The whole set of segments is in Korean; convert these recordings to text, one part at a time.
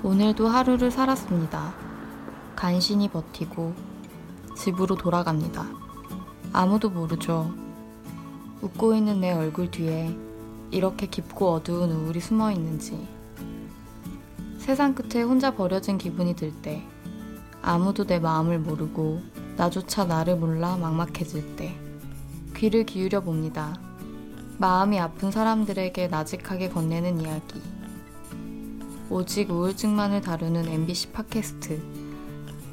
오늘도 하루를 살았습니다. 간신히 버티고 집으로 돌아갑니다. 아무도 모르죠. 웃고 있는 내 얼굴 뒤에 이렇게 깊고 어두운 우울이 숨어 있는지. 세상 끝에 혼자 버려진 기분이 들 때, 아무도 내 마음을 모르고 나조차 나를 몰라 막막해질 때, 귀를 기울여 봅니다. 마음이 아픈 사람들에게 나직하게 건네는 이야기. 오직 우울증만을 다루는 MBC 팟캐스트.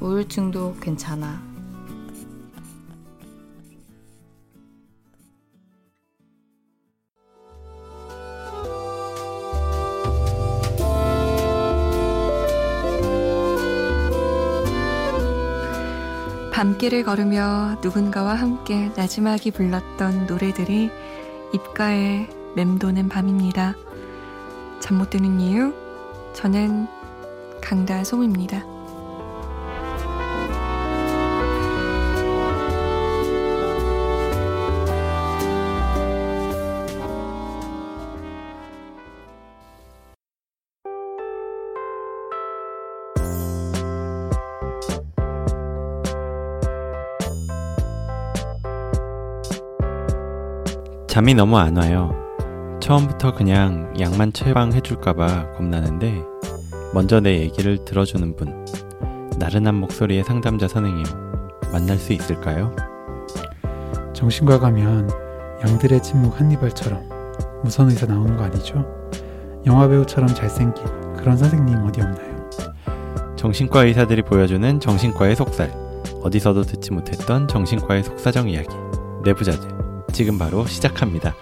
우울증도 괜찮아. 밤길을 걸으며 누군가와 함께 나지막이 불렀던 노래들이 입가에 맴도는 밤입니다. 잠 못 드는 이유? 저는 강다솜입니다. 잠이 너무 안 와요. 처음부터 그냥 약만 처방해줄까봐 겁나는데 먼저 내 얘기를 들어주는 분 나른한 목소리의 상담자 선생님 만날 수 있을까요? 정신과 가면 양들의 침묵 한니발처럼 무선 의사 나오는 거 아니죠? 영화 배우처럼 잘생긴 그런 선생님 어디 없나요? 정신과 의사들이 보여주는 정신과의 속살 어디서도 듣지 못했던 정신과의 속사정 이야기 내부자들 지금 바로 시작합니다.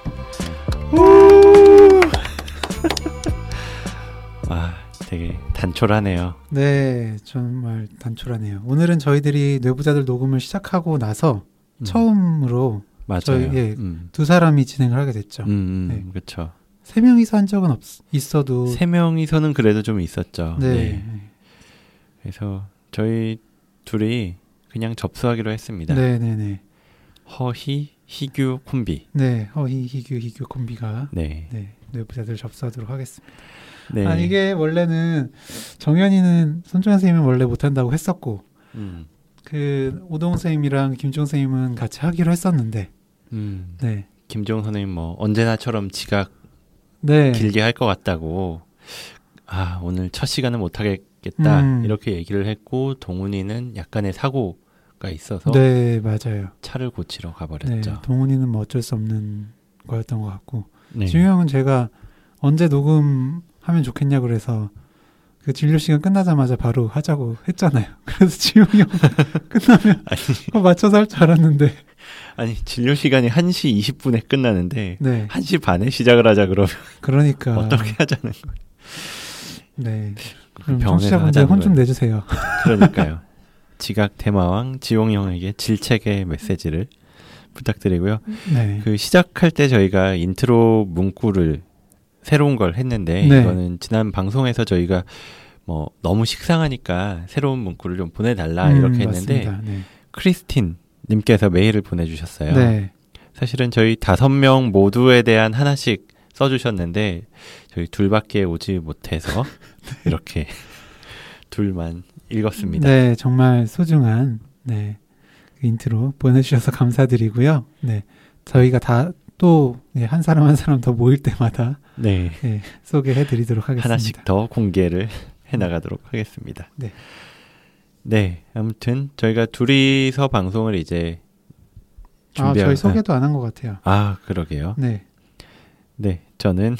되게 단촐하네요. 네, 정말 단촐하네요. 오늘은 저희들이 뇌부자들 녹음을 시작하고 나서 음, 처음으로 맞아요. 저희, 예, 음, 두 사람이 진행을 하게 됐죠. 음, 음, 네. 그렇죠. 세 명이서 한 적은 없, 있어도 세 명이서는 그래도 좀 있었죠. 네, 네. 그래서 저희 둘이 그냥 접수하기로 했습니다. 네, 네, 네, 허희 희규 콤비. 네, 허희 희규 희규 콤비가 네. 네 뇌부자들 접수하도록 하겠습니다. 네. 아 이게 원래는 정현이는 손정현 선생님은 원래 못한다고 했었고 음. 그 오동 선생님이랑 김종 선생님은 같이 하기로 했었는데 음. 네, 김종 선생님 뭐 언제나처럼 지각 네, 길게 할 것 같다고 아 오늘 첫 시간은 못 하겠다 음. 이렇게 얘기를 했고 동훈이는 약간의 사고 가 있어서 네 맞아요. 차를 고치러 네, 가버렸죠. 동훈이는 뭐 어쩔 수 없는 거였던 것 같고 네. 지우 형은 제가 언제 녹음 하면 좋겠냐 그래서 그 진료 시간 끝나자마자 바로 하자고 했잖아요. 그래서 지우 형 끝나면 아니, 맞춰서 할 줄 알았는데 아니 진료 시간이 1시 20분에 끝나는데 네 1시 반에 시작을 하자 그러면 그러니까 어떻게 하자는 거예요? 네 그럼 병원에서 청취자분들 하자는 혼좀 거예요. 내주세요. 그러니까요. 지각 대마왕 지용 형에게 질책의 메시지를 부탁드리고요. 네. 그 시작할 때 저희가 인트로 문구를 새로운 걸 했는데 네. 이거는 지난 방송에서 저희가 뭐 너무 식상하니까 새로운 문구를 좀 보내달라 음, 이렇게 했는데. 네. 크리스틴 님께서 메일을 보내주셨어요. 네. 사실은 저희 다섯 명 모두에 대한 하나씩 써주셨는데 저희 둘밖에 오지 못해서 이렇게 둘만 읽었습니다. 네, 정말 소중한 네, 그 인트로 보내주셔서 감사드리고요. 네, 저희가 다 또 네, 한 사람 한 사람 더 모일 때마다 네. 네, 소개해드리도록 하겠습니다. 하나씩 더 공개를 해 나가도록 하겠습니다. 네. 네, 아무튼 저희가 둘이서 방송을 이제 아, 준비하 저희 소개도 안 한 것 같아요. 아, 그러게요. 네, 네, 저는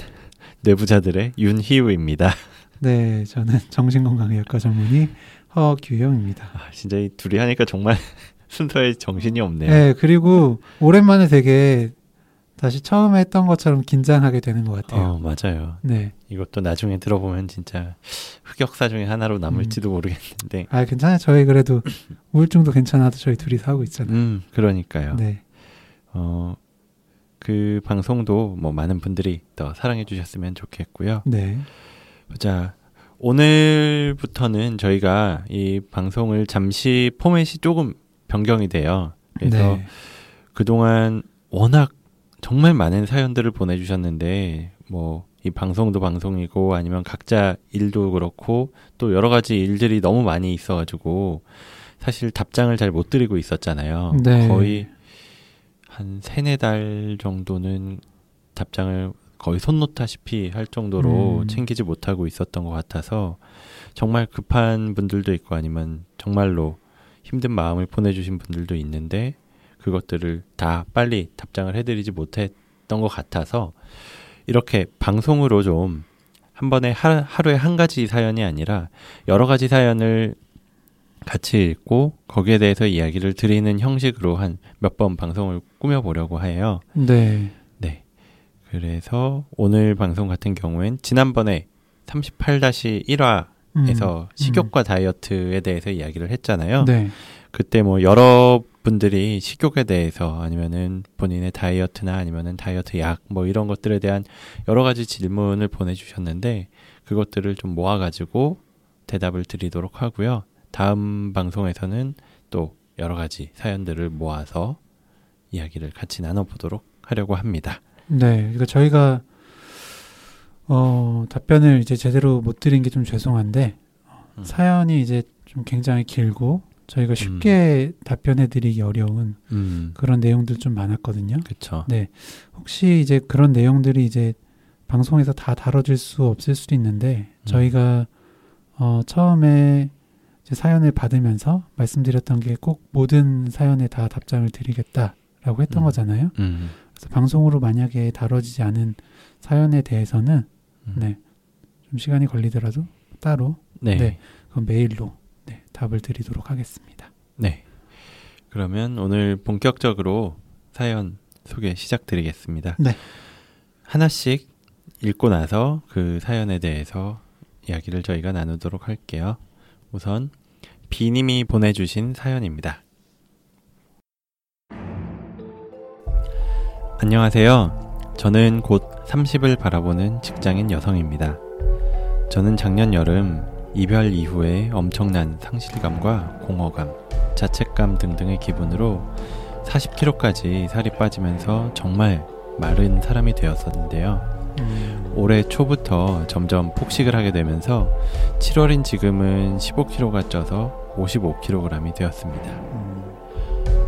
내부자들의 윤희우입니다. 네, 저는 정신건강의학과 전문의 허규영입니다. 아, 진짜 이 둘이 하니까 정말 순서에 정신이 없네요. 네, 그리고 오랜만에 되게 다시 처음에 했던 것처럼 긴장하게 되는 것 같아요. 어, 맞아요. 네, 이것도 나중에 들어보면 진짜 흑역사 중에 하나로 남을지도 모르겠는데. 아 괜찮아요. 저희 그래도 우울증도 괜찮아도 저희 둘이서 하고 있잖아요. 음, 그러니까요. 네, 어, 그 방송도 뭐 많은 분들이 더 사랑해 주셨으면 좋겠고요. 네, 자, 오늘부터는 저희가 이 방송을 잠시 포맷이 조금 변경이 돼요. 그래서 네. 그동안 워낙 정말 많은 사연들을 보내주셨는데, 뭐, 이 방송도 방송이고 아니면 각자 일도 그렇고 또 여러 가지 일들이 너무 많이 있어가지고 사실 답장을 잘 못 드리고 있었잖아요. 네. 거의 한 세네 달 정도는 답장을 거의 손 놓다시피 할 정도로 음. 챙기지 못하고 있었던 것 같아서 정말 급한 분들도 있고 아니면 정말로 힘든 마음을 보내주신 분들도 있는데 그것들을 다 빨리 답장을 해드리지 못했던 것 같아서 이렇게 방송으로 좀 한 번에 하, 하루에 한 가지 사연이 아니라 여러 가지 사연을 같이 읽고 거기에 대해서 이야기를 드리는 형식으로 한 몇 번 방송을 꾸며보려고 해요. 네. 네. 그래서 오늘 방송 같은 경우엔 지난번에 38-1화에서 음. 식욕과 다이어트에 대해서 이야기를 했잖아요. 네. 그때 뭐 여러 분들이 식욕에 대해서 아니면은 본인의 다이어트나 아니면은 다이어트 약 뭐 이런 것들에 대한 여러 가지 질문을 보내주셨는데 그것들을 좀 모아가지고 대답을 드리도록 하고요. 다음 방송에서는 또 여러 가지 사연들을 모아서 이야기를 같이 나눠보도록 하려고 합니다. 네. 그러니까 저희가 어, 답변을 이제 제대로 못 드린 게 좀 죄송한데 음. 사연이 이제 좀 굉장히 길고 저희가 쉽게 답변해 드리기 어려운 음, 그런 내용들 좀 많았거든요. 그쵸. 네. 혹시 이제 그런 내용들이 이제 방송에서 다 다뤄질 수 없을 수도 있는데 음. 저희가 어, 처음에 이제 사연을 받으면서 말씀드렸던 게 꼭 모든 사연에 다 답장을 드리겠다라고 했던 음. 거잖아요. 음, 그래서 방송으로 만약에 다뤄지지 않은 사연에 대해서는 음. 네. 좀 시간이 걸리더라도 따로 네. 네. 그 메일로 네, 답을 드리도록 하겠습니다. 네. 그러면 오늘 본격적으로 사연 소개 시작드리겠습니다. 네. 하나씩 읽고 나서 그 사연에 대해서 이야기를 저희가 나누도록 할게요. 우선 비님이 보내주신 사연입니다. 안녕하세요. 저는 곧 30을 바라보는 직장인 여성입니다. 저는 작년 여름 이별 이후에 엄청난 상실감과 공허감, 자책감 등등의 기분으로 40kg까지 살이 빠지면서 정말 마른 사람이 되었었는데요. 올해 초부터 점점 폭식을 하게 되면서 7월인 지금은 15kg가 쪄서 55kg이 되었습니다.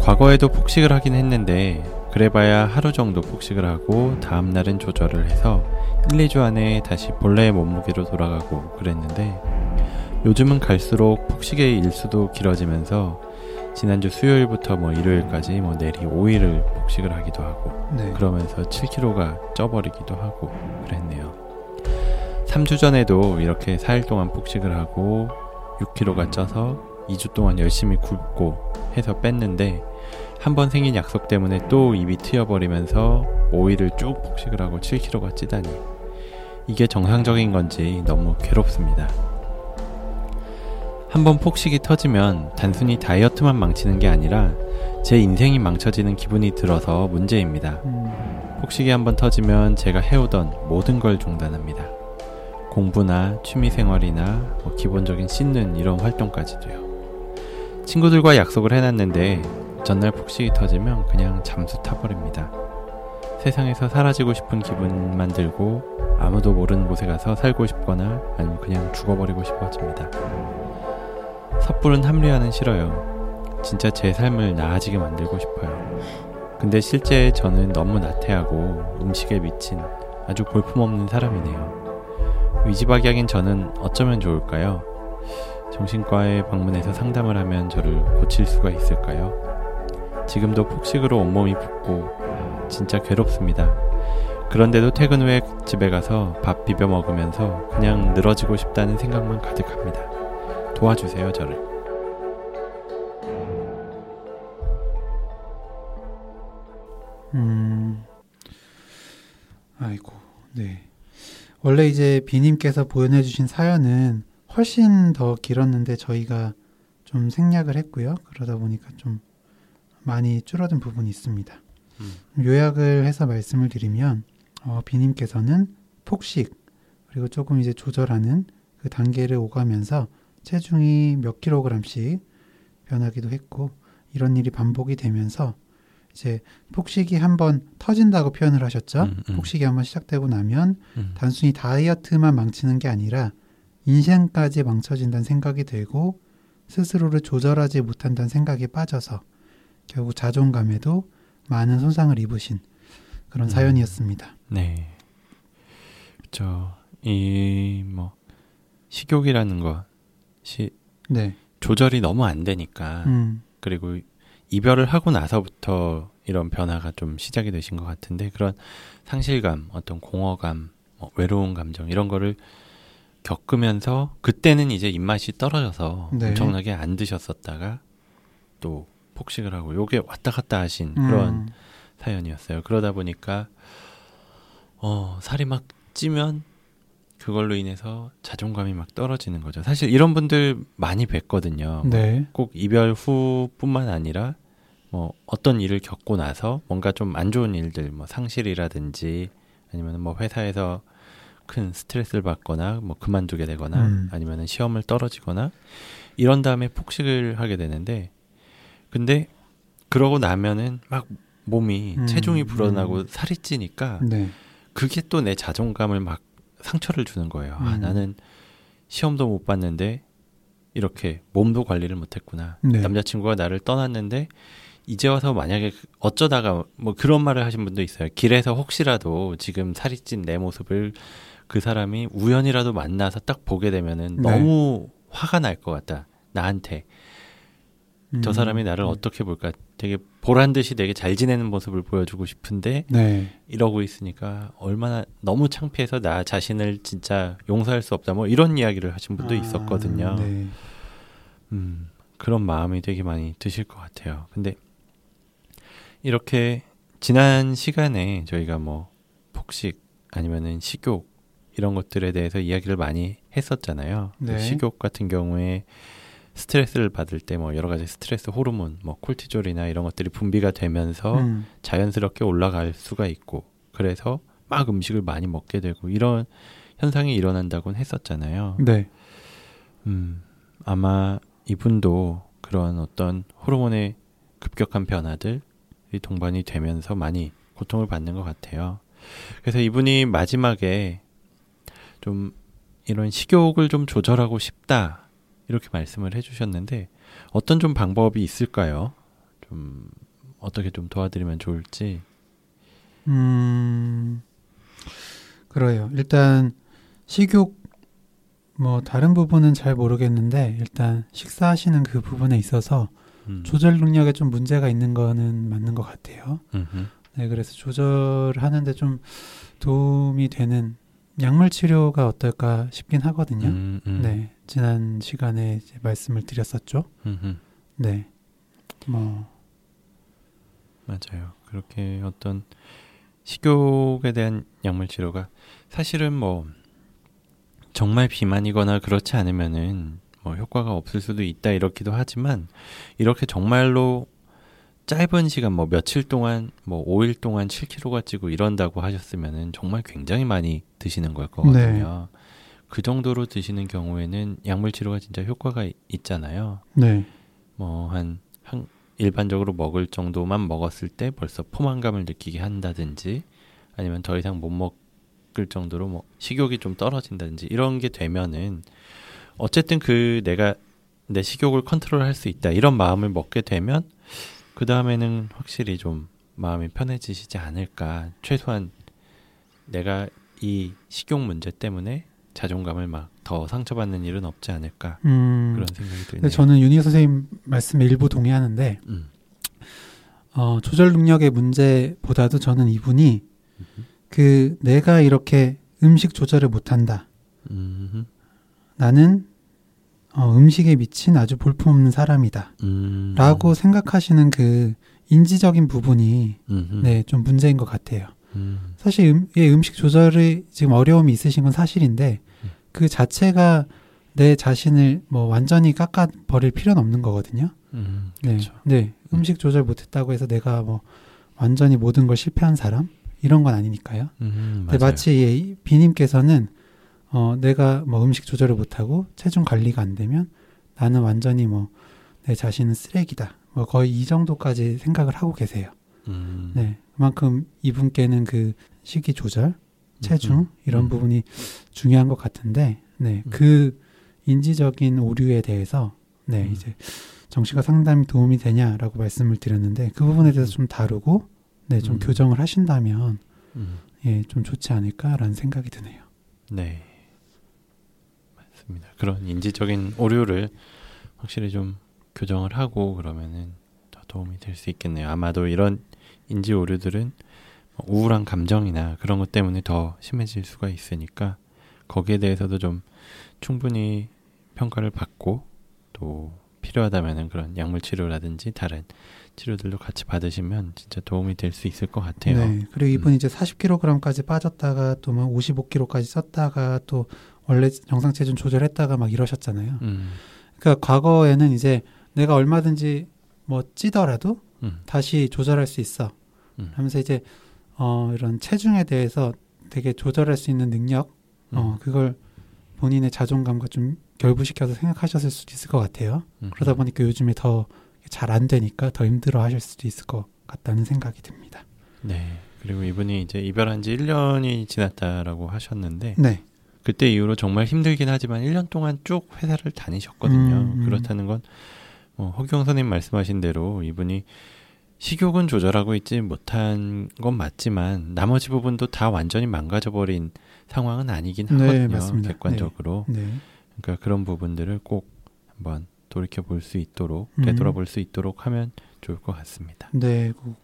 과거에도 폭식을 하긴 했는데 그래봐야 하루 정도 폭식을 하고 다음 날은 조절을 해서 1, 2주 안에 다시 본래의 몸무게로 돌아가고 그랬는데 요즘은 갈수록 폭식의 일수도 길어지면서 지난주 수요일부터 뭐 일요일까지 뭐 내리 5일을 폭식을 하기도 하고 네. 그러면서 7kg가 쪄버리기도 하고 그랬네요. 3주 전에도 이렇게 4일 동안 폭식을 하고 6kg가 쪄서 2주 동안 열심히 굶고 해서 뺐는데 한 번 생긴 약속 때문에 또 입이 트여버리면서 5일을 쭉 폭식을 하고 7kg가 찌다니 이게 정상적인 건지 너무 괴롭습니다. 한번 폭식이 터지면 단순히 다이어트만 망치는 게 아니라 제 인생이 망쳐지는 기분이 들어서 문제입니다. 음, 폭식이 한번 터지면 제가 해오던 모든 걸 중단합니다. 공부나 취미생활이나 뭐 기본적인 씻는 이런 활동까지도요. 친구들과 약속을 해놨는데 전날 폭식이 터지면 그냥 잠수 타버립니다. 세상에서 사라지고 싶은 기분만 들고 아무도 모르는 곳에 가서 살고 싶거나 아니면 그냥 죽어버리고 싶어집니다. 섣부른 합리화는 싫어요. 진짜 제 삶을 나아지게 만들고 싶어요. 근데 실제 저는 너무 나태하고 음식에 미친 아주 볼품없는 사람이네요. 의지박약인 저는 어쩌면 좋을까요? 정신과에 방문해서 상담을 하면 저를 고칠 수가 있을까요? 지금도 폭식으로 온몸이 붓고 진짜 괴롭습니다. 그런데도 퇴근 후에 집에 가서 밥 비벼 먹으면서 그냥 늘어지고 싶다는 생각만 가득합니다. 도와주세요, 저를. 음, 아이고, 네. 원래 이제 비님께서 보내주신 사연은 훨씬 더 길었는데 저희가 좀 생략을 했고요. 그러다 보니까 좀 많이 줄어든 부분이 있습니다. 음. 요약을 해서 말씀을 드리면 어, 비님께서는 폭식 그리고 조금 이제 조절하는 그 단계를 오가면서 체중이 몇 킬로그램씩 변하기도 했고 이런 일이 반복이 되면서 이제 폭식이 한번 터진다고 표현을 하셨죠. 음, 음. 폭식이 한번 시작되고 나면 음. 단순히 다이어트만 망치는 게 아니라 인생까지 망쳐진다는 생각이 들고 스스로를 조절하지 못한다는 생각에 빠져서 결국 자존감에도 많은 손상을 입으신 그런 음. 사연이었습니다. 네. 그렇죠. 이 뭐 식욕이라는 것 이 네. 조절이 너무 안 되니까 음. 그리고 이별을 하고 나서부터 이런 변화가 좀 시작이 되신 것 같은데 그런 상실감, 어떤 공허감, 뭐 외로운 감정 이런 거를 겪으면서 그때는 이제 입맛이 떨어져서 네. 엄청나게 안 드셨었다가 또 폭식을 하고 요게 왔다 갔다 하신 그런 음. 사연이었어요. 그러다 보니까 어, 살이 막 찌면 그걸로 인해서 자존감이 막 떨어지는 거죠. 사실 이런 분들 많이 뵀거든요. 네. 꼭 이별 후뿐만 아니라 뭐 어떤 일을 겪고 나서 뭔가 좀 안 좋은 일들, 뭐 상실이라든지 아니면 뭐 회사에서 큰 스트레스를 받거나 뭐 그만두게 되거나 음. 아니면 시험을 떨어지거나 이런 다음에 폭식을 하게 되는데 근데 그러고 나면은 막 몸이 음, 체중이 불어나고 음. 살이 찌니까 네. 그게 또 내 자존감을 막 상처를 주는 거예요. 아, 음. 나는 시험도 못 봤는데 이렇게 몸도 관리를 못했구나. 네. 남자친구가 나를 떠났는데 이제 와서 만약에 그- 어쩌다가 뭐 그런 말을 하신 분도 있어요. 길에서 혹시라도 지금 살이 찐 내 모습을 그 사람이 우연이라도 만나서 딱 보게 되면은 네. 너무 화가 날 것 같다. 나한테 저 음. 사람이 나를 어떻게 볼까? 되게 보란 듯이 되게 잘 지내는 모습을 보여주고 싶은데 네. 이러고 있으니까 얼마나 너무 창피해서 나 자신을 진짜 용서할 수 없다 뭐 이런 이야기를 하신 분도 아, 있었거든요. 네. 음, 그런 마음이 되게 많이 드실 것 같아요. 근데 이렇게 지난 시간에 저희가 뭐 폭식 아니면은 식욕 이런 것들에 대해서 이야기를 많이 했었잖아요. 네. 식욕 같은 경우에 스트레스를 받을 때 뭐 여러 가지 스트레스 호르몬, 뭐 콜티졸이나 이런 것들이 분비가 되면서 음. 자연스럽게 올라갈 수가 있고 그래서 막 음식을 많이 먹게 되고 이런 현상이 일어난다고는 했었잖아요. 네. 음, 아마 이분도 그런 어떤 호르몬의 급격한 변화들이 동반이 되면서 많이 고통을 받는 것 같아요. 그래서 이분이 마지막에 좀 이런 식욕을 좀 조절하고 싶다 이렇게 말씀을 해주셨는데 어떤 좀 방법이 있을까요? 좀 어떻게 좀 도와드리면 좋을지. 음, 그래요. 일단 식욕 뭐 다른 부분은 잘 모르겠는데 일단 식사하시는 그 부분에 있어서 음. 조절 능력에 좀 문제가 있는 거는 맞는 것 같아요. 음흠. 네, 그래서 조절하는데 좀 도움이 되는 약물 치료가 어떨까 싶긴 하거든요. 음, 음. 네, 지난 시간에 이제 말씀을 드렸었죠. 음흠. 네, 뭐 맞아요. 그렇게 어떤 식욕에 대한 약물 치료가 사실은 뭐 정말 비만이거나 그렇지 않으면은 뭐 효과가 없을 수도 있다 이렇기도 하지만 이렇게 정말로 짧은 시간 뭐 며칠 동안 뭐 5일 동안 7kg가 찌고 이런다고 하셨으면은 정말 굉장히 많이 드시는 걸 거거든요. 그 정도로 드시는 경우에는 약물 치료가 진짜 효과가 이- 있잖아요. 네, 뭐한 한 일반적으로 먹을 정도만 먹었을 때 벌써 포만감을 느끼게 한다든지 아니면 더 이상 못 먹을 정도로 뭐 식욕이 좀 떨어진다든지 이런 게 되면은 어쨌든 그 내가 내 식욕을 컨트롤할 수 있다 이런 마음을 먹게 되면 그 다음에는 확실히 좀 마음이 편해지시지 않을까 최소한 내가 이 식욕 문제 때문에 자존감을 막 더 상처받는 일은 없지 않을까 음, 그런 생각이 드네요. 저는 윤희 선생님 말씀에 일부 동의하는데 음. 어, 조절 능력의 문제보다도 저는 이분이 그 내가 이렇게 음식 조절을 못한다. 음. 나는 어, 음식에 미친 아주 볼품없는 사람이다. 음. 라고 생각하시는 그 인지적인 부분이 음흠. 네, 좀 문제인 것 같아요. 음. 사실 음, 예, 음식 조절이 지금 어려움이 있으신 건 사실인데 음. 그 자체가 내 자신을 뭐 완전히 깎아 버릴 필요는 없는 거거든요. 음. 네. 그렇죠. 네. 음식 조절 못했다고 해서 내가 뭐 완전히 모든 걸 실패한 사람 이런 건 아니니까요. 음, 근데. 마치 예, 이 비님께서는 어, 내가 뭐 음식 조절을 못하고 체중 관리가 안 되면 나는 완전히 뭐 내 자신은 쓰레기다. 뭐 거의 이 정도까지 생각을 하고 계세요. 음. 네, 그만큼 이분께는 그 식이 조절, 체중 음. 이런 음. 부분이 중요한 것 같은데, 네, 음. 그 인지적인 오류에 대해서 네 음. 이제 정신과 상담이 도움이 되냐라고 말씀을 드렸는데 그 부분에 대해서 좀 다루고 네좀 음. 교정을 하신다면 음. 예좀 좋지 않을까라는 생각이 드네요. 네. 맞습니다. 그런 인지적인 오류를 확실히 좀 교정을 하고 그러면은 더 도움이 될 수 있겠네요. 아마도 이런 인지 오류들은 뭐 우울한 감정이나 그런 것 때문에 더 심해질 수가 있으니까 거기에 대해서도 좀 충분히 평가를 받고 또 필요하다면은 그런 약물 치료라든지 다른 치료들도 같이 받으시면 진짜 도움이 될 수 있을 것 같아요. 네. 그리고 이분 이 이제 40kg까지 빠졌다가 또막 55kg까지 쪘다가 또 원래 정상 체중 조절했다가 막 이러셨잖아요. 음, 그러니까 과거에는 이제 내가 얼마든지 뭐 찌더라도 음, 다시 조절할 수 있어. 음. 하면서 이제 어 이런 체중에 대해서 되게 조절할 수 있는 능력, 어 음, 그걸 본인의 자존감과 좀 결부시켜서 생각하셨을 수도 있을 것 같아요. 음. 그러다 보니까 요즘에 더 잘 안 되니까 더 힘들어 하실 수도 있을 것 같다는 생각이 듭니다. 네. 그리고 이분이 이제 입원한 지 1년이 지났다라고 하셨는데 네. 그때 이후로 정말 힘들긴 하지만 1년 동안 쭉 회사를 다니셨거든요. 음, 음. 그렇다는 건 어, 허경 선생님 말씀하신 대로 이분이 식욕은 조절하고 있지 못한 건 맞지만 나머지 부분도 다 완전히 망가져 버린 상황은 아니긴 네, 하거든요. 맞습니다. 객관적으로. 네. 그러니까 그런 부분들을 꼭 한번 돌이켜 볼 수 있도록 음. 되돌아볼 수 있도록 하면 좋을 것 같습니다. 네, 꼭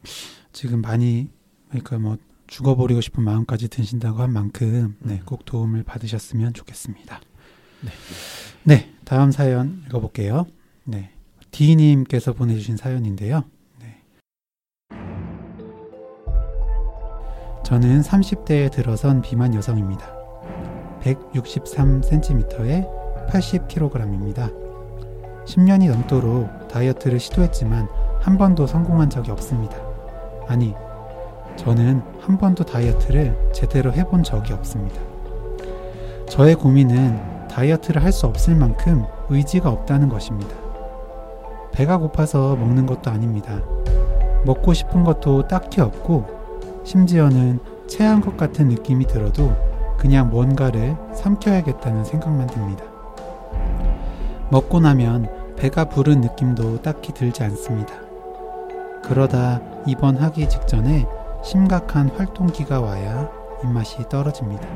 지금 많이 그러니까 뭐 죽어버리고 싶은 마음까지 드신다고 한 만큼 네, 음. 꼭 도움을 받으셨으면 좋겠습니다. 네. 네, 다음 사연 읽어볼게요. 네, 디님께서 보내주신 사연인데요. 네. 저는 30대에 들어선 비만 여성입니다. 163cm에 80kg입니다. 10년이 넘도록 다이어트를 시도했지만 한 번도 성공한 적이 없습니다. 아니, 저는 한 번도 다이어트를 제대로 해본 적이 없습니다. 저의 고민은 다이어트를 할 수 없을 만큼 의지가 없다는 것입니다. 배가 고파서 먹는 것도 아닙니다. 먹고 싶은 것도 딱히 없고, 심지어는 체한 것 같은 느낌이 들어도 그냥 뭔가를 삼켜야겠다는 생각만 듭니다. 먹고 나면 배가 부른 느낌도 딱히 들지 않습니다. 그러다 입원하기 직전에 심각한 활동기가 와야 입맛이 떨어집니다.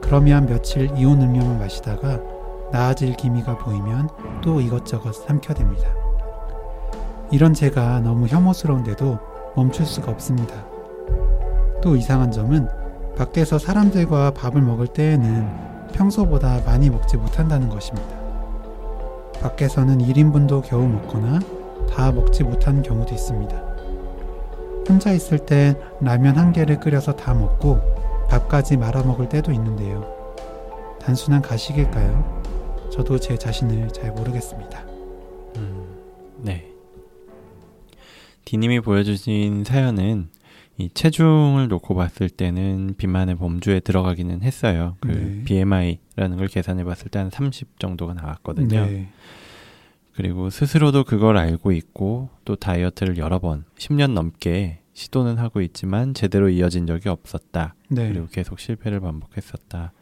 그러면 며칠 이온 음료만 마시다가 나아질 기미가 보이면 또 이것저것 삼켜댑니다. 이런 제가 너무 혐오스러운데도 멈출 수가 없습니다. 또 이상한 점은 밖에서 사람들과 밥을 먹을 때에는 평소보다 많이 먹지 못한다는 것입니다. 밖에서는 1인분도 겨우 먹거나 다 먹지 못하는 경우도 있습니다. 혼자 있을 땐 라면 한 개를 끓여서 다 먹고 밥까지 말아 먹을 때도 있는데요. 단순한 가식일까요? 저도 제 자신을 잘 모르겠습니다. 음, 네. 디님이 보여주신 사연은 이 체중을 놓고 봤을 때는 비만의 범주에 들어가기는 했어요. 그 네. BMI라는 걸 계산해 봤을 때 한 30 정도가 나왔거든요. 네. 그리고 스스로도 그걸 알고 있고 또 다이어트를 여러 번 10년 넘게 시도는 하고 있지만 제대로 이어진 적이 없었다. 네. 그리고 계속 실패를 반복했었다.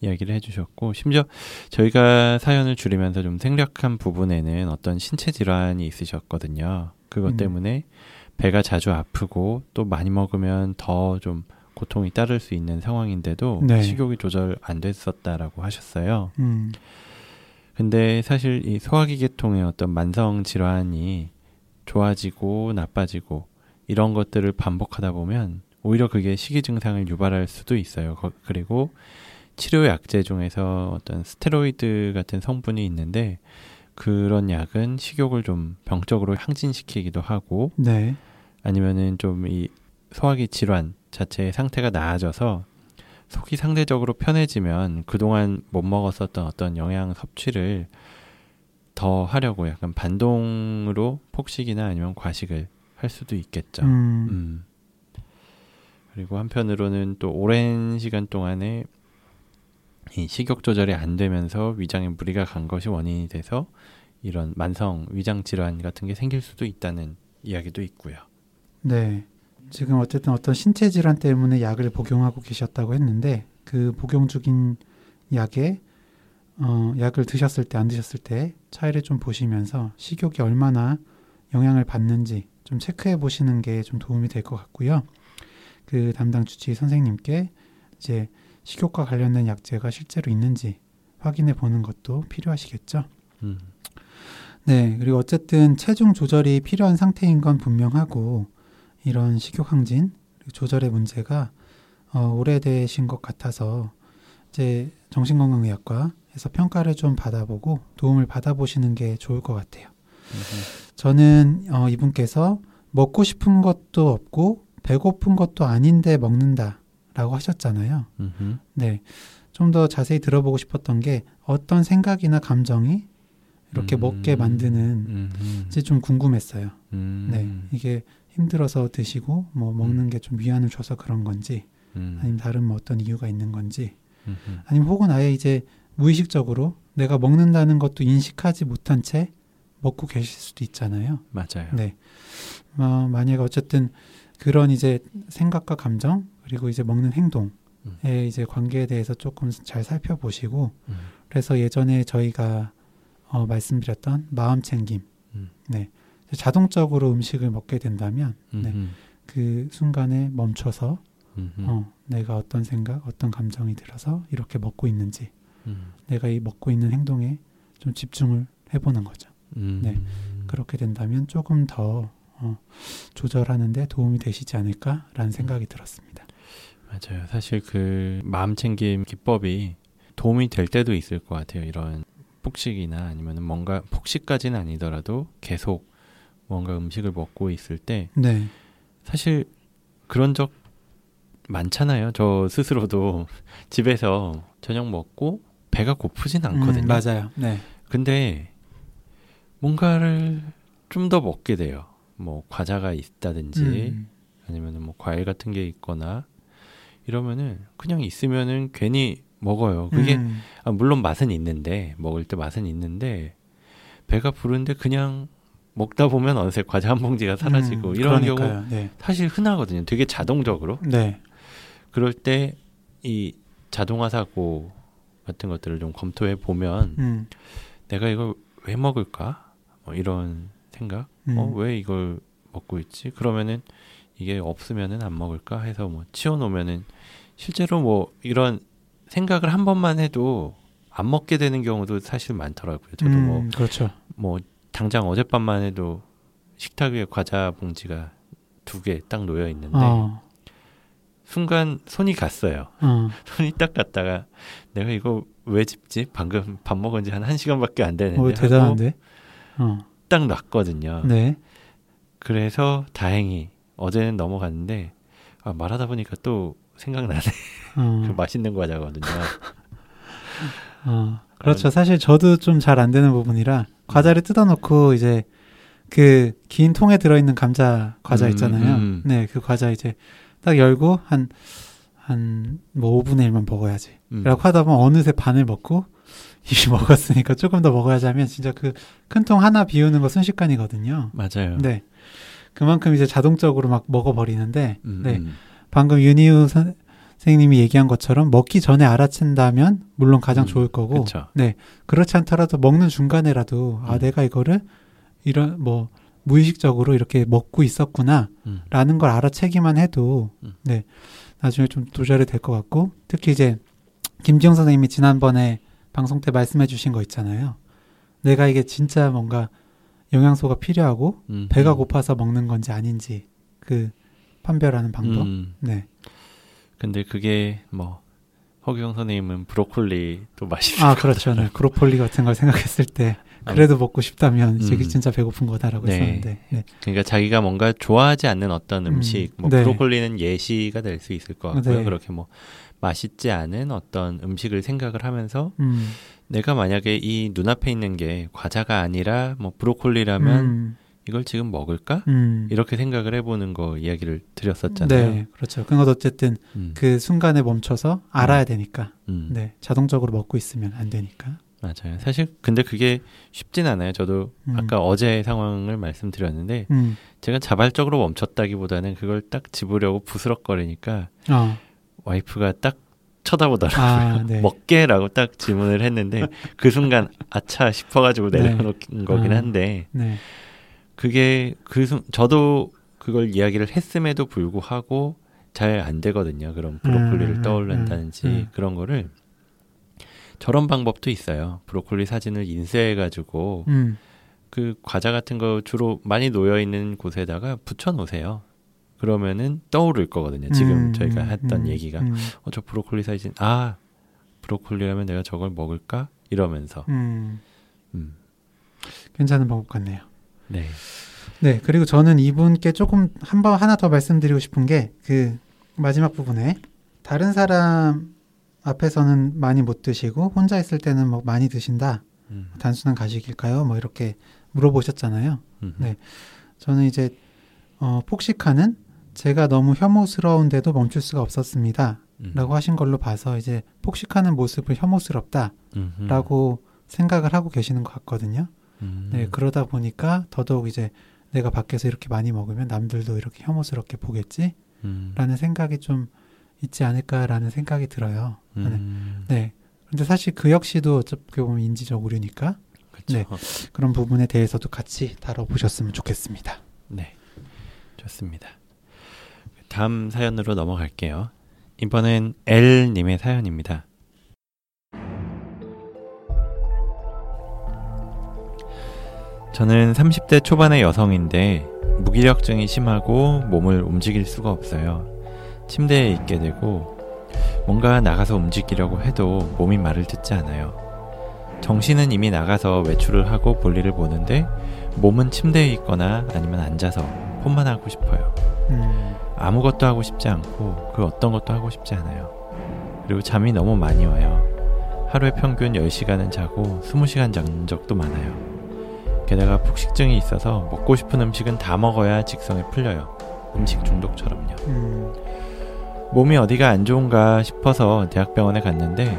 이야기를 해주셨고 심지어 저희가 사연을 줄이면서 좀 생략한 부분에는 어떤 신체 질환이 있으셨거든요. 그것 음. 때문에 배가 자주 아프고 또 많이 먹으면 더 좀 고통이 따를 수 있는 상황인데도 네. 식욕이 조절 안 됐었다라고 하셨어요. 음, 근데 사실 이 소화기 계통의 어떤 만성 질환이 좋아지고 나빠지고 이런 것들을 반복하다 보면 오히려 그게 식이 증상을 유발할 수도 있어요. 거- 그리고 치료 약제 중에서 어떤 스테로이드 같은 성분이 있는데 그런 약은 식욕을 좀 병적으로 항진시키기도 하고 네. 아니면은 좀 이 소화기 질환 자체의 상태가 나아져서 속이 상대적으로 편해지면 그동안 못 먹었었던 어떤 영양 섭취를 더 하려고 약간 반동으로 폭식이나 아니면 과식을 할 수도 있겠죠. 음, 음. 그리고 한편으로는 또 오랜 시간 동안에 이 식욕 조절이 안 되면서 위장에 무리가 간 것이 원인이 돼서 이런 만성 위장 질환 같은 게 생길 수도 있다는 이야기도 있고요. 네. 지금 어쨌든 어떤 신체 질환 때문에 약을 복용하고 계셨다고 했는데 그 복용 중인 약에 어, 약을 드셨을 때 안 드셨을 때 차이를 좀 보시면서 식욕이 얼마나 영향을 받는지 좀 체크해 보시는 게 좀 도움이 될 것 같고요. 그 담당 주치의 선생님께 이제 식욕과 관련된 약제가 실제로 있는지 확인해 보는 것도 필요하시겠죠. 음. 네, 그리고 어쨌든 체중 조절이 필요한 상태인 건 분명하고 이런 식욕 항진 조절의 문제가 어, 오래되신 것 같아서 이제 정신건강의학과에서 평가를 좀 받아보고 도움을 받아보시는 게 좋을 것 같아요. 저는 어, 이분께서 먹고 싶은 것도 없고 배고픈 것도 아닌데 먹는다라고 하셨잖아요. 음흠. 네, 좀 더 자세히 들어보고 싶었던 게 어떤 생각이나 감정이 이렇게 음. 먹게 만드는 음흠. 이제 좀 궁금했어요. 음. 네, 이게 힘들어서 드시고 뭐 먹는 게좀 위안을 줘서 그런 건지 음. 아니면 다른 뭐 어떤 이유가 있는 건지 음흠. 아니면 혹은 아예 이제 무의식적으로 내가 먹는다는 것도 인식하지 못한 채 먹고 계실 수도 있잖아요. 맞아요. 네. 어, 만약에 어쨌든 그런 이제 생각과 감정 그리고 이제 먹는 행동의 음. 이제 관계에 대해서 조금 잘 살펴보시고 음. 그래서 예전에 저희가 어, 말씀드렸던 마음 챙김, 음. 네 자동적으로 음식을 먹게 된다면 네. 그 순간에 멈춰서. 어, 내가 어떤 생각, 어떤 감정이 들어서 이렇게 먹고 있는지 음. 내가 이 먹고 있는 행동에 좀 집중을 해보는 거죠. 음. 네. 그렇게 된다면 조금 더 어, 조절하는데 도움이 되시지 않을까라는 생각이 들었습니다. 맞아요. 사실 그 마음 챙김 기법이 도움이 될 때도 있을 것 같아요. 이런 폭식이나 아니면 뭔가 폭식까지는 아니더라도 계속 뭔가 음식을 먹고 있을 때 네, 사실 그런 적 많잖아요. 저 스스로도 집에서 저녁 먹고 배가 고프진 않거든요. 음, 맞아요. 네, 근데 뭔가를 좀 더 먹게 돼요. 뭐 과자가 있다든지 음, 아니면 뭐 과일 같은 게 있거나 이러면은 그냥 있으면은 괜히 먹어요. 그게 음, 아, 물론 맛은 있는데 먹을 때 맛은 있는데 배가 부른데 그냥 먹다 보면 어느새 과자 한 봉지가 사라지고 음, 이런 경우 그러니까요. 네, 사실 흔하거든요. 되게 자동적으로. 네, 그럴 때 이 자동화 사고 같은 것들을 좀 검토해 보면 음, 내가 이걸 왜 먹을까? 뭐 이런 생각. 음, 어, 왜 이걸 먹고 있지? 그러면은 이게 없으면은 안 먹을까 해서 뭐 치워 놓으면은 실제로 뭐 이런 생각을 한 번만 해도 안 먹게 되는 경우도 사실 많더라고요. 저도 뭐 음, 그렇죠. 뭐 당장 어젯밤만 해도 식탁 위에 과자 봉지가 두 개 딱 놓여 있는데 어, 순간 손이 갔어요. 어, 손이 딱 갔다가 내가 이거 왜 집지? 방금 밥 먹은 지 한 1시간밖에 안 되는데 오, 하고 대단한데. 어, 딱 놨거든요. 네, 그래서 다행히 어제는 넘어갔는데 아, 말하다 보니까 또 생각나네. 어, 그 맛있는 과자거든요. 어, 그렇죠. 사실 저도 좀 잘 안 되는 부분이라 과자를 뜯어놓고 이제 그 긴 통에 들어있는 감자 과자 음, 있잖아요. 음. 네, 그 과자 이제 딱 열고 한 한뭐 5분의 1만 먹어야지. 음. 라고 하다 보면 어느새 반을 먹고 이미 먹었으니까 조금 더 먹어야지 하면 진짜 그 큰 통 하나 비우는 거 순식간이거든요. 맞아요. 네. 그만큼 이제 자동적으로 막 먹어버리는데, 음, 네. 음. 방금 윤희우 선- 선생님이 얘기한 것처럼 먹기 전에 알아챈다면 물론 가장 음, 좋을 거고, 그쵸. 네. 그렇지 않더라도 먹는 중간에라도, 아, 음. 내가 이거를 이런, 뭐, 무의식적으로 이렇게 먹고 있었구나, 음. 라는 걸 알아채기만 해도, 음. 네. 나중에 좀 조절이 될 것 같고, 특히 이제, 김지영 선생님이 지난번에 방송 때 말씀해 주신 거 있잖아요. 내가 이게 진짜 뭔가 영양소가 필요하고, 음, 배가 음. 고파서 먹는 건지 아닌지, 그, 판별하는 방법. 음. 네. 근데 그게 뭐 허경 선생님은 브로콜리 또 맛있어. 아, 그렇죠. 네. 브로콜리 같은 걸 생각했을 때, 그래도 먹고 싶다면, 이게 음. 진짜 배고픈 거다라고 네. 했었는데, 네. 그러니까 자기가 뭔가 좋아하지 않는 어떤 음, 음식, 뭐 네. 브로콜리는 예시가 될 수 있을 것 같고요. 네. 그렇게 뭐 맛있지 않은 어떤 음식을 생각을 하면서 음, 내가 만약에 이 눈앞에 있는 게 과자가 아니라 뭐 브로콜리라면 음, 이걸 지금 먹을까? 음. 이렇게 생각을 해보는 거 이야기를 드렸었잖아요. 네, 그렇죠. 그건 어쨌든 음, 그 순간에 멈춰서 알아야 되니까. 음. 네, 자동적으로 먹고 있으면 안 되니까. 맞아요. 사실 근데 그게 쉽진 않아요. 저도 음. 아까 어제 상황을 말씀드렸는데 음. 제가 자발적으로 멈췄다기보다는 그걸 딱 집으려고 부스럭거리니까 어. 와이프가 딱 쳐다보더라고요. 아, 네. 먹게라고 딱 질문을 했는데 그 순간 아차 싶어가지고 네. 내려놓은 거긴 아. 한데 네. 그게 그 순, 저도 그걸 이야기를 했음에도 불구하고 잘 안 되거든요. 그런 브로콜리를 음, 떠올린다든지 음, 음. 그런 거를 저런 방법도 있어요. 브로콜리 사진을 인쇄해 가지고 음. 그 과자 같은 거 주로 많이 놓여 있는 곳에다가 붙여 놓으세요. 그러면은 떠오를 거거든요. 지금 음, 저희가 음, 했던 음, 얘기가 음. 어, 저 브로콜리 사진 아 브로콜리라면 내가 저걸 먹을까 이러면서 음. 음, 괜찮은 방법 같네요. 네, 네, 그리고 저는 이분께 조금 한 번 하나 더 말씀드리고 싶은 게 그 마지막 부분에 다른 사람 앞에서는 많이 못 드시고 혼자 있을 때는 뭐 많이 드신다. 음, 단순한 가식일까요? 뭐 이렇게 물어보셨잖아요. 음, 네. 저는 이제 어, 폭식하는 제가 너무 혐오스러운데도 멈출 수가 없었습니다. 음, 라고 하신 걸로 봐서 이제 폭식하는 모습을 혐오스럽다 음, 음, 라고 생각을 하고 계시는 것 같거든요. 음, 네, 그러다 보니까 더더욱 이제 내가 밖에서 이렇게 많이 먹으면 남들도 이렇게 혐오스럽게 보겠지? 음, 라는 생각이 좀 있지 않을까라는 생각이 들어요. 음, 네. 근데 사실 그 역시도 어떻게 보면 인지적 오류니까 그쵸. 네. 그런 부분에 대해서도 같이 다뤄보셨으면 좋겠습니다. 네, 좋습니다. 다음 사연으로 넘어갈게요. 이번엔 L님의 사연입니다. 저는 30대 초반의 여성인데 무기력증이 심하고 몸을 움직일 수가 없어요. 침대에 있게 되고 뭔가 나가서 움직이려고 해도 몸이 말을 듣지 않아요. 정신은 이미 나가서 외출을 하고 볼일을 보는데 몸은 침대에 있거나 아니면 앉아서 폰만 하고 싶어요. 음, 아무것도 하고 싶지 않고 그 어떤 것도 하고 싶지 않아요. 그리고 잠이 너무 많이 와요. 하루에 평균 10시간은 자고 20시간 잔 적도 많아요. 게다가 폭식증이 있어서 먹고 싶은 음식은 다 먹어야 직성이 풀려요. 음식 중독처럼요. 음, 몸이 어디가 안 좋은가 싶어서 대학병원에 갔는데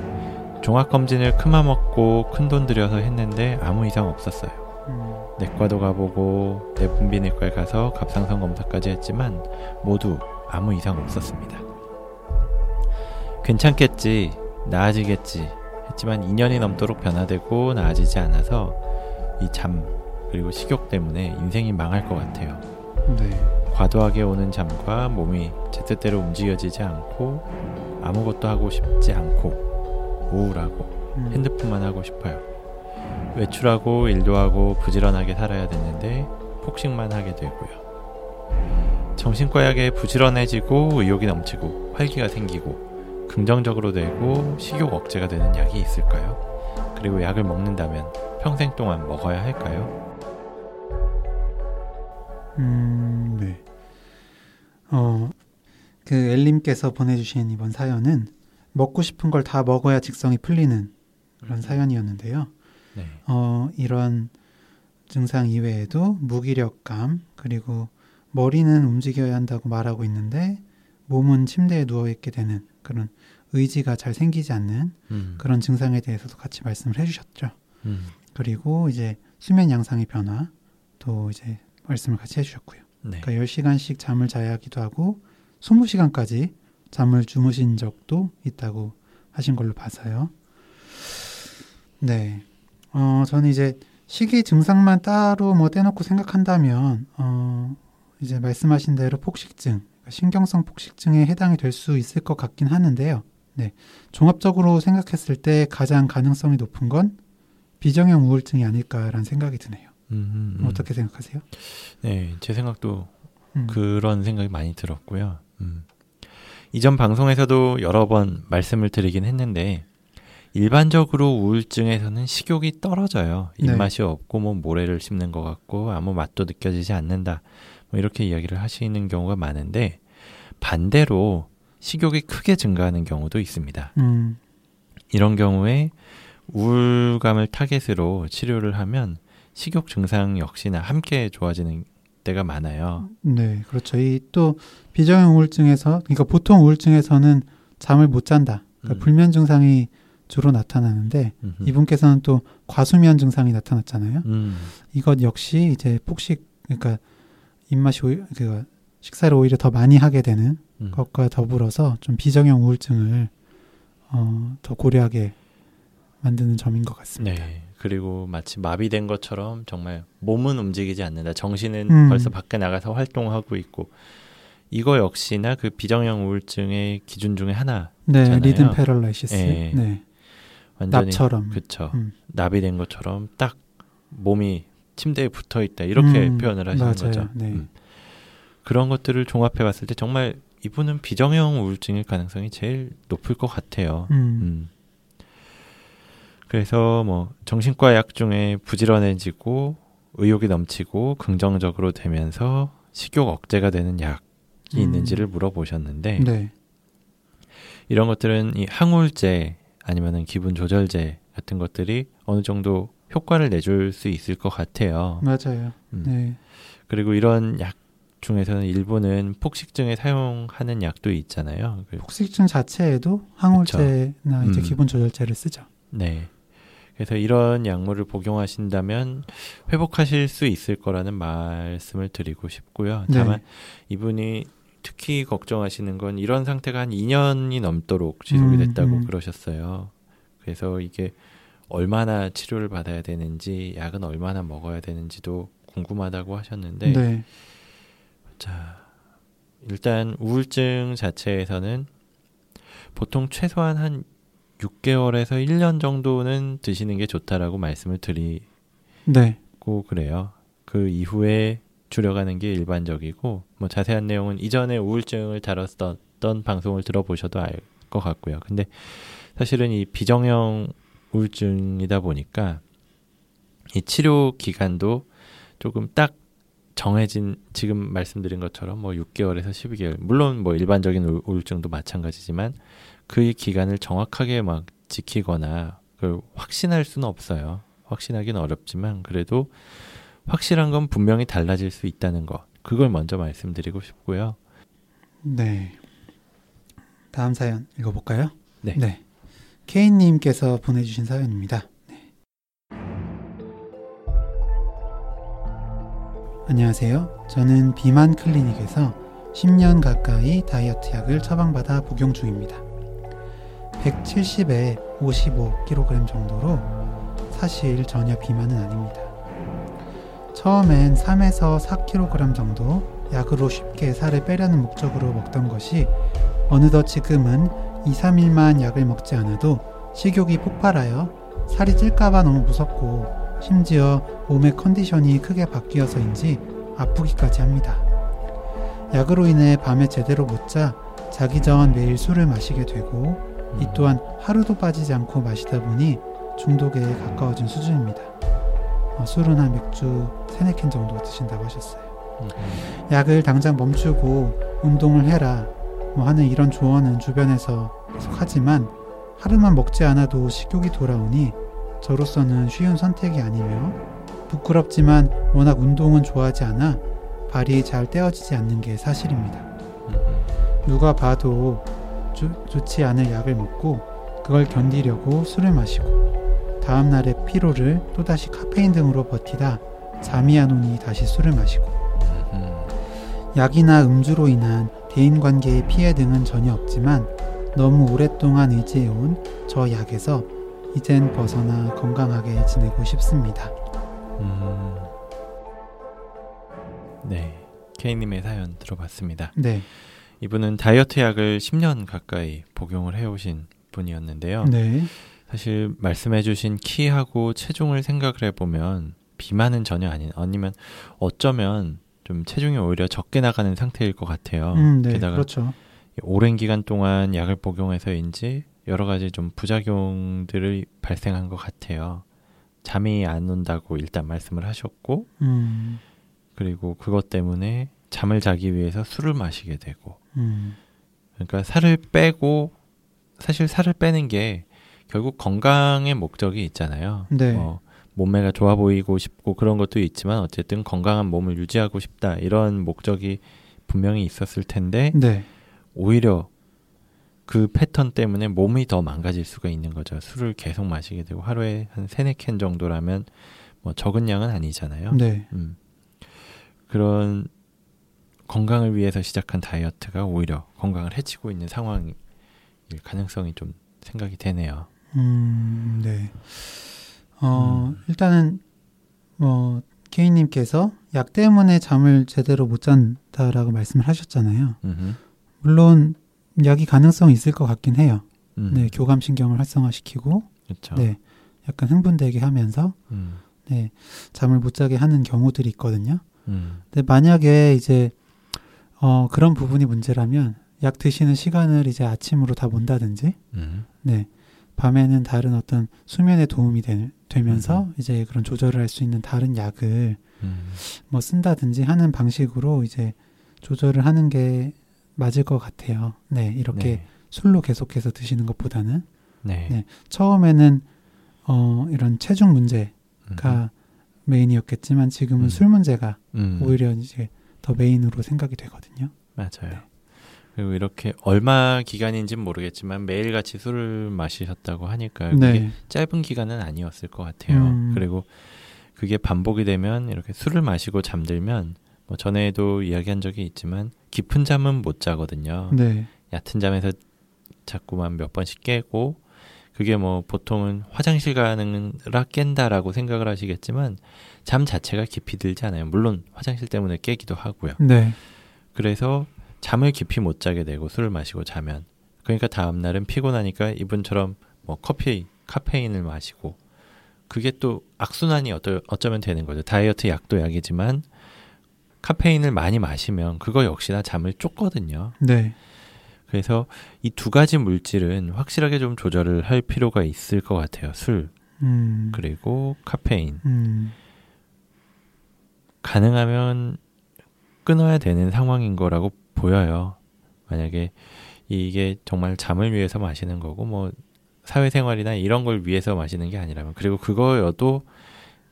종합검진을 크마먹고 큰 돈 들여서 했는데 아무 이상 없었어요. 음, 내과도 가보고 내분비내과에 가서 갑상선 검사까지 했지만 모두 아무 이상 없었습니다. 괜찮겠지, 나아지겠지 했지만 2년이 넘도록 변화되고 나아지지 않아서 이 잠 그리고 식욕 때문에 인생이 망할 것 같아요. 네. 과도하게 오는 잠과 몸이 제 뜻대로 움직여지지 않고 아무것도 하고 싶지 않고 우울하고 음, 핸드폰만 하고 싶어요. 외출하고 일도 하고 부지런하게 살아야 되는데 폭식만 하게 되고요. 정신과 약에 부지런해지고 의욕이 넘치고 활기가 생기고 긍정적으로 되고 식욕 억제가 되는 약이 있을까요? 그리고 약을 먹는다면 평생 동안 먹어야 할까요? 음, 네. 어, 그 엘님께서 보내주신 이번 사연은 먹고 싶은 걸 다 먹어야 직성이 풀리는 그런 사연이었는데요. 네. 어, 이런 증상 이외에도 무기력감 그리고 머리는 움직여야 한다고 말하고 있는데 몸은 침대에 누워 있게 되는 그런 의지가 잘 생기지 않는 음, 그런 증상에 대해서도 같이 말씀을 해주셨죠. 음, 그리고 이제 수면 양상의 변화도 이제 말씀을 같이 해주셨고요. 네. 그러니까 10시간씩 잠을 자야 하기도 하고 20시간까지 잠을 주무신 적도 있다고 하신 걸로 봐서요. 네. 어, 저는 이제 식이 증상만 따로 뭐 떼놓고 생각한다면 어, 이제 말씀하신 대로 폭식증, 그러니까 신경성 폭식증에 해당이 될 수 있을 것 같긴 하는데요. 네. 종합적으로 생각했을 때 가장 가능성이 높은 건 비정형 우울증이 아닐까라는 생각이 드네요. 음, 음, 음. 어떻게 생각하세요? 네, 제 생각도 음. 그런 생각이 많이 들었고요. 음. 이전 방송에서도 여러 번 말씀을 드리긴 했는데 일반적으로 우울증에서는 식욕이 떨어져요. 네. 입맛이 없고 뭐 모래를 씹는 것 같고 아무 맛도 느껴지지 않는다. 뭐 이렇게 이야기를 하시는 경우가 많은데 반대로 식욕이 크게 증가하는 경우도 있습니다. 음, 이런 경우에 우울감을 타겟으로 치료를 하면 식욕 증상 역시나 함께 좋아지는 때가 많아요. 네, 그렇죠. 이 또 비정형 우울증에서 그러니까 보통 우울증에서는 잠을 못 잔다. 그러니까 음. 불면 증상이 주로 나타나는데 음흠. 이분께서는 또 과수면 증상이 나타났잖아요. 음. 이것 역시 이제 폭식 그러니까 입맛이 오히, 그 식사를 오히려 더 많이 하게 되는 음. 것과 더불어서 좀 비정형 우울증을 어, 더 고려하게 만드는 점인 것 같습니다. 네. 그리고 마치 마비된 것처럼 정말 몸은 움직이지 않는다. 정신은 음. 벌써 밖에 나가서 활동하고 있고 이거 역시나 그 비정형 우울증의 기준 중에 하나. 네. 리듬 패럴라이시스. 예. 네, 완전히 납처럼. 그쵸. 음. 나비된 것처럼 딱 몸이 침대에 붙어 있다. 이렇게 음, 표현을 하시는 맞아요. 거죠. 네. 음. 그런 것들을 종합해 봤을 때 정말 이분은 비정형 우울증일 가능성이 제일 높을 것 같아요. 음. 음. 그래서 뭐 정신과 약 중에 부지런해지고 의욕이 넘치고 긍정적으로 되면서 식욕 억제가 되는 약이 음. 있는지를 물어보셨는데 네. 이런 것들은 이 항우울제 아니면은 기분 조절제 같은 것들이 어느 정도 효과를 내줄 수 있을 것 같아요. 맞아요. 음. 네. 그리고 이런 약 중에서는 일부는 폭식증에 사용하는 약도 있잖아요. 그- 폭식증 자체에도 항우울제나 이제 음. 기분 조절제를 쓰죠. 네. 그래서 이런 약물을 복용하신다면 회복하실 수 있을 거라는 말씀을 드리고 싶고요. 네. 다만 이분이 특히 걱정하시는 건 이런 상태가 한 2년이 넘도록 지속이 음, 됐다고 음. 그러셨어요. 그래서 이게 얼마나 치료를 받아야 되는지, 약은 얼마나 먹어야 되는지도 궁금하다고 하셨는데, 네. 자, 일단 우울증 자체에서는 보통 최소한 한 6개월에서 1년 정도는 드시는 게 좋다라고 말씀을 드리고 네. 그래요. 그 이후에 줄여가는 게 일반적이고 뭐 자세한 내용은 이전에 우울증을 다뤘던 방송을 들어보셔도 알 것 같고요. 근데 사실은 이 비정형 우울증이다 보니까 이 치료 기간도 조금 딱 정해진 지금 말씀드린 것처럼 뭐 6개월에서 12개월 물론 뭐 일반적인 우- 우울증도 마찬가지지만 그 기간을 정확하게 막 지키거나 그걸 확신할 수는 없어요. 확신하기는 어렵지만 그래도 확실한 건 분명히 달라질 수 있다는 것 그걸 먼저 말씀드리고 싶고요. 네. 다음 사연 읽어볼까요? 네. 케인님께서 보내주신 사연입니다. 네. 안녕하세요. 저는 비만 클리닉에서 10년 가까이 다이어트 약을 처방받아 복용 중입니다. 170에 55kg 정도로 사실 전혀 비만은 아닙니다. 처음엔 3에서 4kg 정도 약으로 쉽게 살을 빼려는 목적으로 먹던 것이 어느덧 지금은 2, 3일만 약을 먹지 않아도 식욕이 폭발하여 살이 찔까봐 너무 무섭고 심지어 몸의 컨디션이 크게 바뀌어서인지 아프기까지 합니다. 약으로 인해 밤에 제대로 못 자 자기 전 매일 술을 마시게 되고 이 또한 하루도 빠지지 않고 마시다 보니 중독에 가까워진 수준입니다. 어, 술은 한 맥주 3, 4캔 정도 드신다고 하셨어요. 음, 약을 당장 멈추고 운동을 해라 뭐 하는 이런 조언은 주변에서 계속 하지만 하루만 먹지 않아도 식욕이 돌아오니 저로서는 쉬운 선택이 아니며 부끄럽지만 워낙 운동은 좋아하지 않아 발이 잘 떼어지지 않는 게 사실입니다. 음, 누가 봐도 주- 좋지 않을 약을 먹고 그걸 견디려고 술을 마시고 다음 날의 피로를 또다시 카페인 등으로 버티다 잠이 안 오니 다시 술을 마시고 음, 약이나 음주로 인한 대인 관계의 피해 등은 전혀 없지만 너무 오랫동안 의지해온 저 약에서 이젠 벗어나 건강하게 지내고 싶습니다. 음. 네, K님의 사연 들어봤습니다. 네, 이분은 다이어트 약을 10년 가까이 복용을 해오신 분이었는데요. 네, 사실 말씀해주신 키하고 체중을 생각을 해보면 비만은 전혀 아닌 아니면 어쩌면 좀 체중이 오히려 적게 나가는 상태일 것 같아요. 음, 네, 게다가 그렇죠. 오랜 기간 동안 약을 복용해서인지 여러 가지 좀 부작용들이 발생한 것 같아요. 잠이 안 온다고 일단 말씀을 하셨고 음, 그리고 그것 때문에 잠을 자기 위해서 술을 마시게 되고 음, 그러니까 살을 빼고 사실 살을 빼는 게 결국 건강의 목적이 있잖아요. 네. 어, 몸매가 좋아 보이고 싶고 그런 것도 있지만 어쨌든 건강한 몸을 유지하고 싶다 이런 목적이 분명히 있었을 텐데 네, 오히려 그 패턴 때문에 몸이 더 망가질 수가 있는 거죠. 술을 계속 마시게 되고 하루에 한 세네 캔 정도라면 뭐 적은 양은 아니잖아요. 네. 음. 그런 건강을 위해서 시작한 다이어트가 오히려 건강을 해치고 있는 상황일 가능성이 좀 생각이 되네요. 음, 네. 어, 음. 일단은 뭐 케이님께서 약 때문에 잠을 제대로 못 잔다라고 말씀을 하셨잖아요. 음흠. 물론 약이 가능성이 있을 것 같긴 해요. 음. 네, 교감 신경을 활성화시키고, 그렇죠. 네, 약간 흥분되게 하면서, 음. 네, 잠을 못 자게 하는 경우들이 있거든요. 음. 근데 만약에 이제 어, 그런 부분이 문제라면 약 드시는 시간을 이제 아침으로 다 본다든지, 음. 네, 밤에는 다른 어떤 수면에 도움이 되, 되면서 음. 이제 그런 조절을 할 수 있는 다른 약을 음. 뭐 쓴다든지 하는 방식으로 이제 조절을 하는 게 맞을 것 같아요. 네, 이렇게 네. 술로 계속해서 드시는 것보다는 네. 네. 처음에는 어, 이런 체중 문제가 음흠. 메인이었겠지만 지금은 음. 술 문제가 음. 오히려 이제 더 메인으로 생각이 되거든요. 맞아요. 네. 그리고 이렇게 얼마 기간인지는 모르겠지만 매일같이 술을 마시셨다고 하니까 그게 네, 짧은 기간은 아니었을 것 같아요. 음. 그리고 그게 반복이 되면 이렇게 술을 마시고 잠들면 뭐 전에도 이야기한 적이 있지만 깊은 잠은 못 자거든요. 네, 얕은 잠에서 자꾸만 몇 번씩 깨고 그게 뭐 보통은 화장실 가느라 깬다라고 생각을 하시겠지만 잠 자체가 깊이 들지 않아요. 물론 화장실 때문에 깨기도 하고요. 네, 그래서 잠을 깊이 못 자게 되고 술을 마시고 자면 그러니까 다음 날은 피곤하니까 이분처럼 뭐 커피 카페인을 마시고 그게 또 악순환이 어떠, 어쩌면 되는 거죠. 다이어트 약도 약이지만 카페인을 많이 마시면 그거 역시나 잠을 쫓거든요. 네, 그래서 이 두 가지 물질은 확실하게 좀 조절을 할 필요가 있을 것 같아요. 술 음, 그리고 카페인 음, 가능하면 끊어야 되는 상황인 거라고 보여요. 만약에 이게 정말 잠을 위해서 마시는 거고 뭐 사회생활이나 이런 걸 위해서 마시는 게 아니라면 그리고 그거여도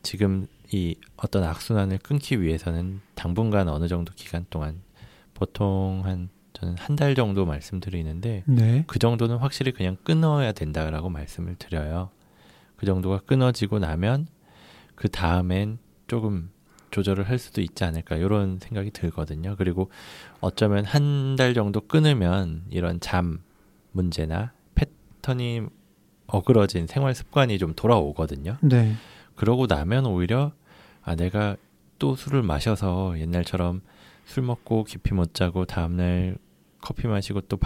지금 이 어떤 악순환을 끊기 위해서는 당분간 어느 정도 기간 동안 보통 한 저는 한 달 정도 말씀드리는데 네, 그 정도는 확실히 그냥 끊어야 된다라고 말씀을 드려요. 그 정도가 끊어지고 나면 그 다음엔 조금 조절을 할 수도 있지 않을까 이런 생각이 들거든요. 그리고 어쩌면 한 달 정도 끊으면 이런 잠 문제나 패턴이 어그러진 생활 습관이 좀 돌아오거든요. 네, 그러고 나면 오히려 아 내가 또 술을 마셔서 옛날처럼 술 먹고 깊이 못 자고 다음날 커피 마시고 또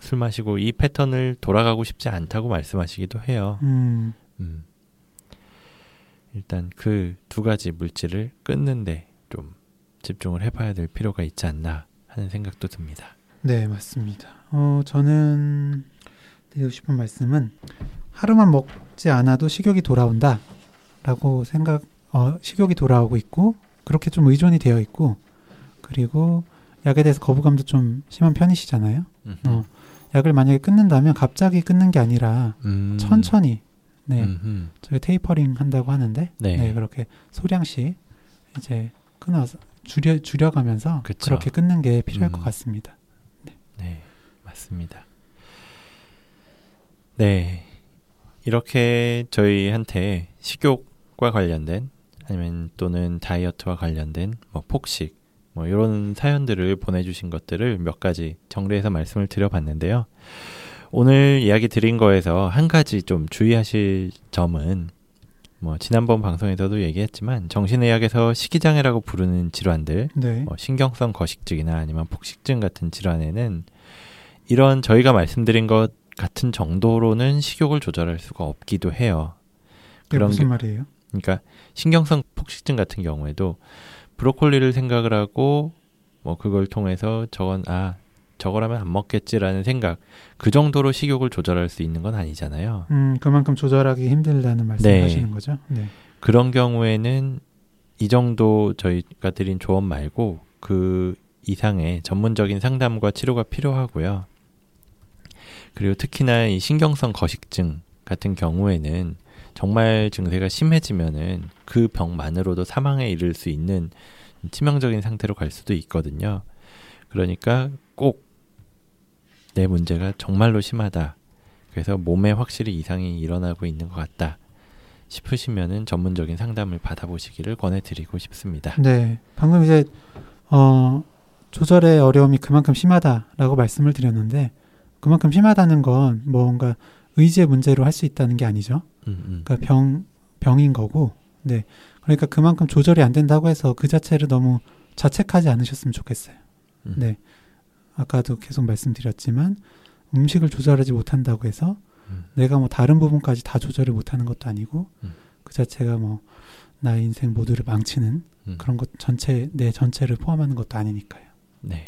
술 마시고 이 패턴을 돌아가고 싶지 않다고 말씀하시기도 해요. 음, 음. 일단 그 두 가지 물질을 끊는데 좀 집중을 해봐야 될 필요가 있지 않나 하는 생각도 듭니다. 네, 맞습니다. 어, 저는 드리고 싶은 말씀은 하루만 먹지 않아도 식욕이 돌아온다 라고 생각, 어, 식욕이 돌아오고 있고 그렇게 좀 의존이 되어 있고 그리고 약에 대해서 거부감도 좀 심한 편이시잖아요. 어, 약을 만약에 끊는다면 갑자기 끊는 게 아니라 음. 천천히 네, 음흠. 저희 테이퍼링 한다고 하는데 네. 네, 그렇게 소량씩 이제 끊어서 줄여 줄여가면서 그쵸. 그렇게 끊는 게 필요할 음. 것 같습니다. 네, 맞습니다. 네. 이렇게 저희한테 식욕과 관련된 아니면 또는 다이어트와 관련된 뭐 폭식 뭐 이런 사연들을 보내주신 것들을 몇 가지 정리해서 말씀을 드려봤는데요. 오늘 이야기 드린 거에서 한 가지 좀 주의하실 점은 뭐 지난번 방송에서도 얘기했지만 정신의학에서 식이장애라고 부르는 질환들 네. 뭐 신경성 거식증이나 아니면 폭식증 같은 질환에는 이런 저희가 말씀드린 것 같은 정도로는 식욕을 조절할 수가 없기도 해요. 그게 그런 무슨 게- 말이에요? 그러니까 신경성 폭식증 같은 경우에도 브로콜리를 생각을 하고 뭐 그걸 통해서 저건 아 저거라면 안 먹겠지라는 생각 그 정도로 식욕을 조절할 수 있는 건 아니잖아요. 음, 그만큼 조절하기 힘들다는 말씀을 네. 하시는 거죠? 네. 그런 경우에는 이 정도 저희가 드린 조언 말고 그 이상의 전문적인 상담과 치료가 필요하고요. 그리고 특히나 이 신경성 거식증 같은 경우에는 정말 증세가 심해지면은 그 병만으로도 사망에 이를 수 있는 치명적인 상태로 갈 수도 있거든요. 그러니까 꼭 내 문제가 정말로 심하다. 그래서 몸에 확실히 이상이 일어나고 있는 것 같다. 싶으시면은 전문적인 상담을 받아보시기를 권해드리고 싶습니다. 네, 방금 이제 어, 조절의 어려움이 그만큼 심하다라고 말씀을 드렸는데 그만큼 심하다는 건 뭔가 의지의 문제로 할 수 있다는 게 아니죠. 음, 음. 그러니까 병 병인 거고, 네, 그러니까 그만큼 조절이 안 된다고 해서 그 자체를 너무 자책하지 않으셨으면 좋겠어요. 음. 네, 아까도 계속 말씀드렸지만 음식을 조절하지 못한다고 해서 음. 내가 뭐 다른 부분까지 다 조절을 못하는 것도 아니고 음. 그 자체가 뭐 나의 인생 모두를 망치는 음. 그런 것 전체 내 전체를 포함하는 것도 아니니까요. 네.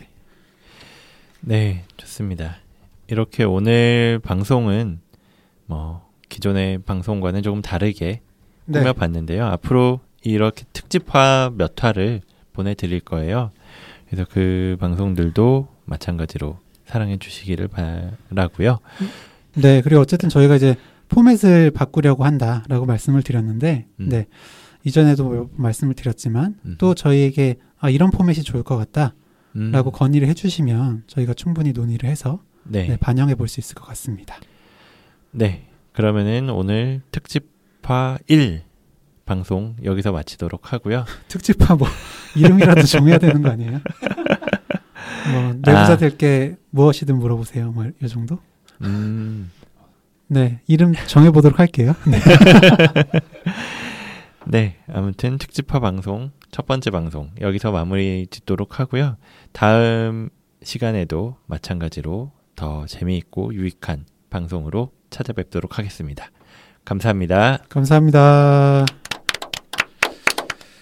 네, 좋습니다. 이렇게 오늘 방송은 뭐 기존의 방송과는 조금 다르게 네. 꾸며봤는데요. 앞으로 이렇게 특집화 몇 화를 보내드릴 거예요. 그래서 그 방송들도 마찬가지로 사랑해 주시기를 바라고요. 네, 그리고 어쨌든 저희가 이제 포맷을 바꾸려고 한다라고 말씀을 드렸는데, 음. 네 이전에도 몇번 말씀을 드렸지만 음. 또 저희에게 아, 이런 포맷이 좋을 것 같다라고 음, 건의를 해주시면 저희가 충분히 논의를 해서 네. 네, 반영해 볼 수 있을 것 같습니다. 네. 그러면은 오늘 특집화 1 방송 여기서 마치도록 하고요. 특집화 뭐 이름이라도 정해야 되는 거 아니에요? 뭐 내부자들께 무엇이든 물어보세요. 뭐 이 정도? 음, 네, 이름 정해 보도록 할게요. 네. 네. 아무튼 특집화 방송 첫 번째 방송 여기서 마무리 짓도록 하고요. 다음 시간에도 마찬가지로 더 재미있고 유익한 방송으로 찾아뵙도록 하겠습니다. 감사합니다. 감사합니다.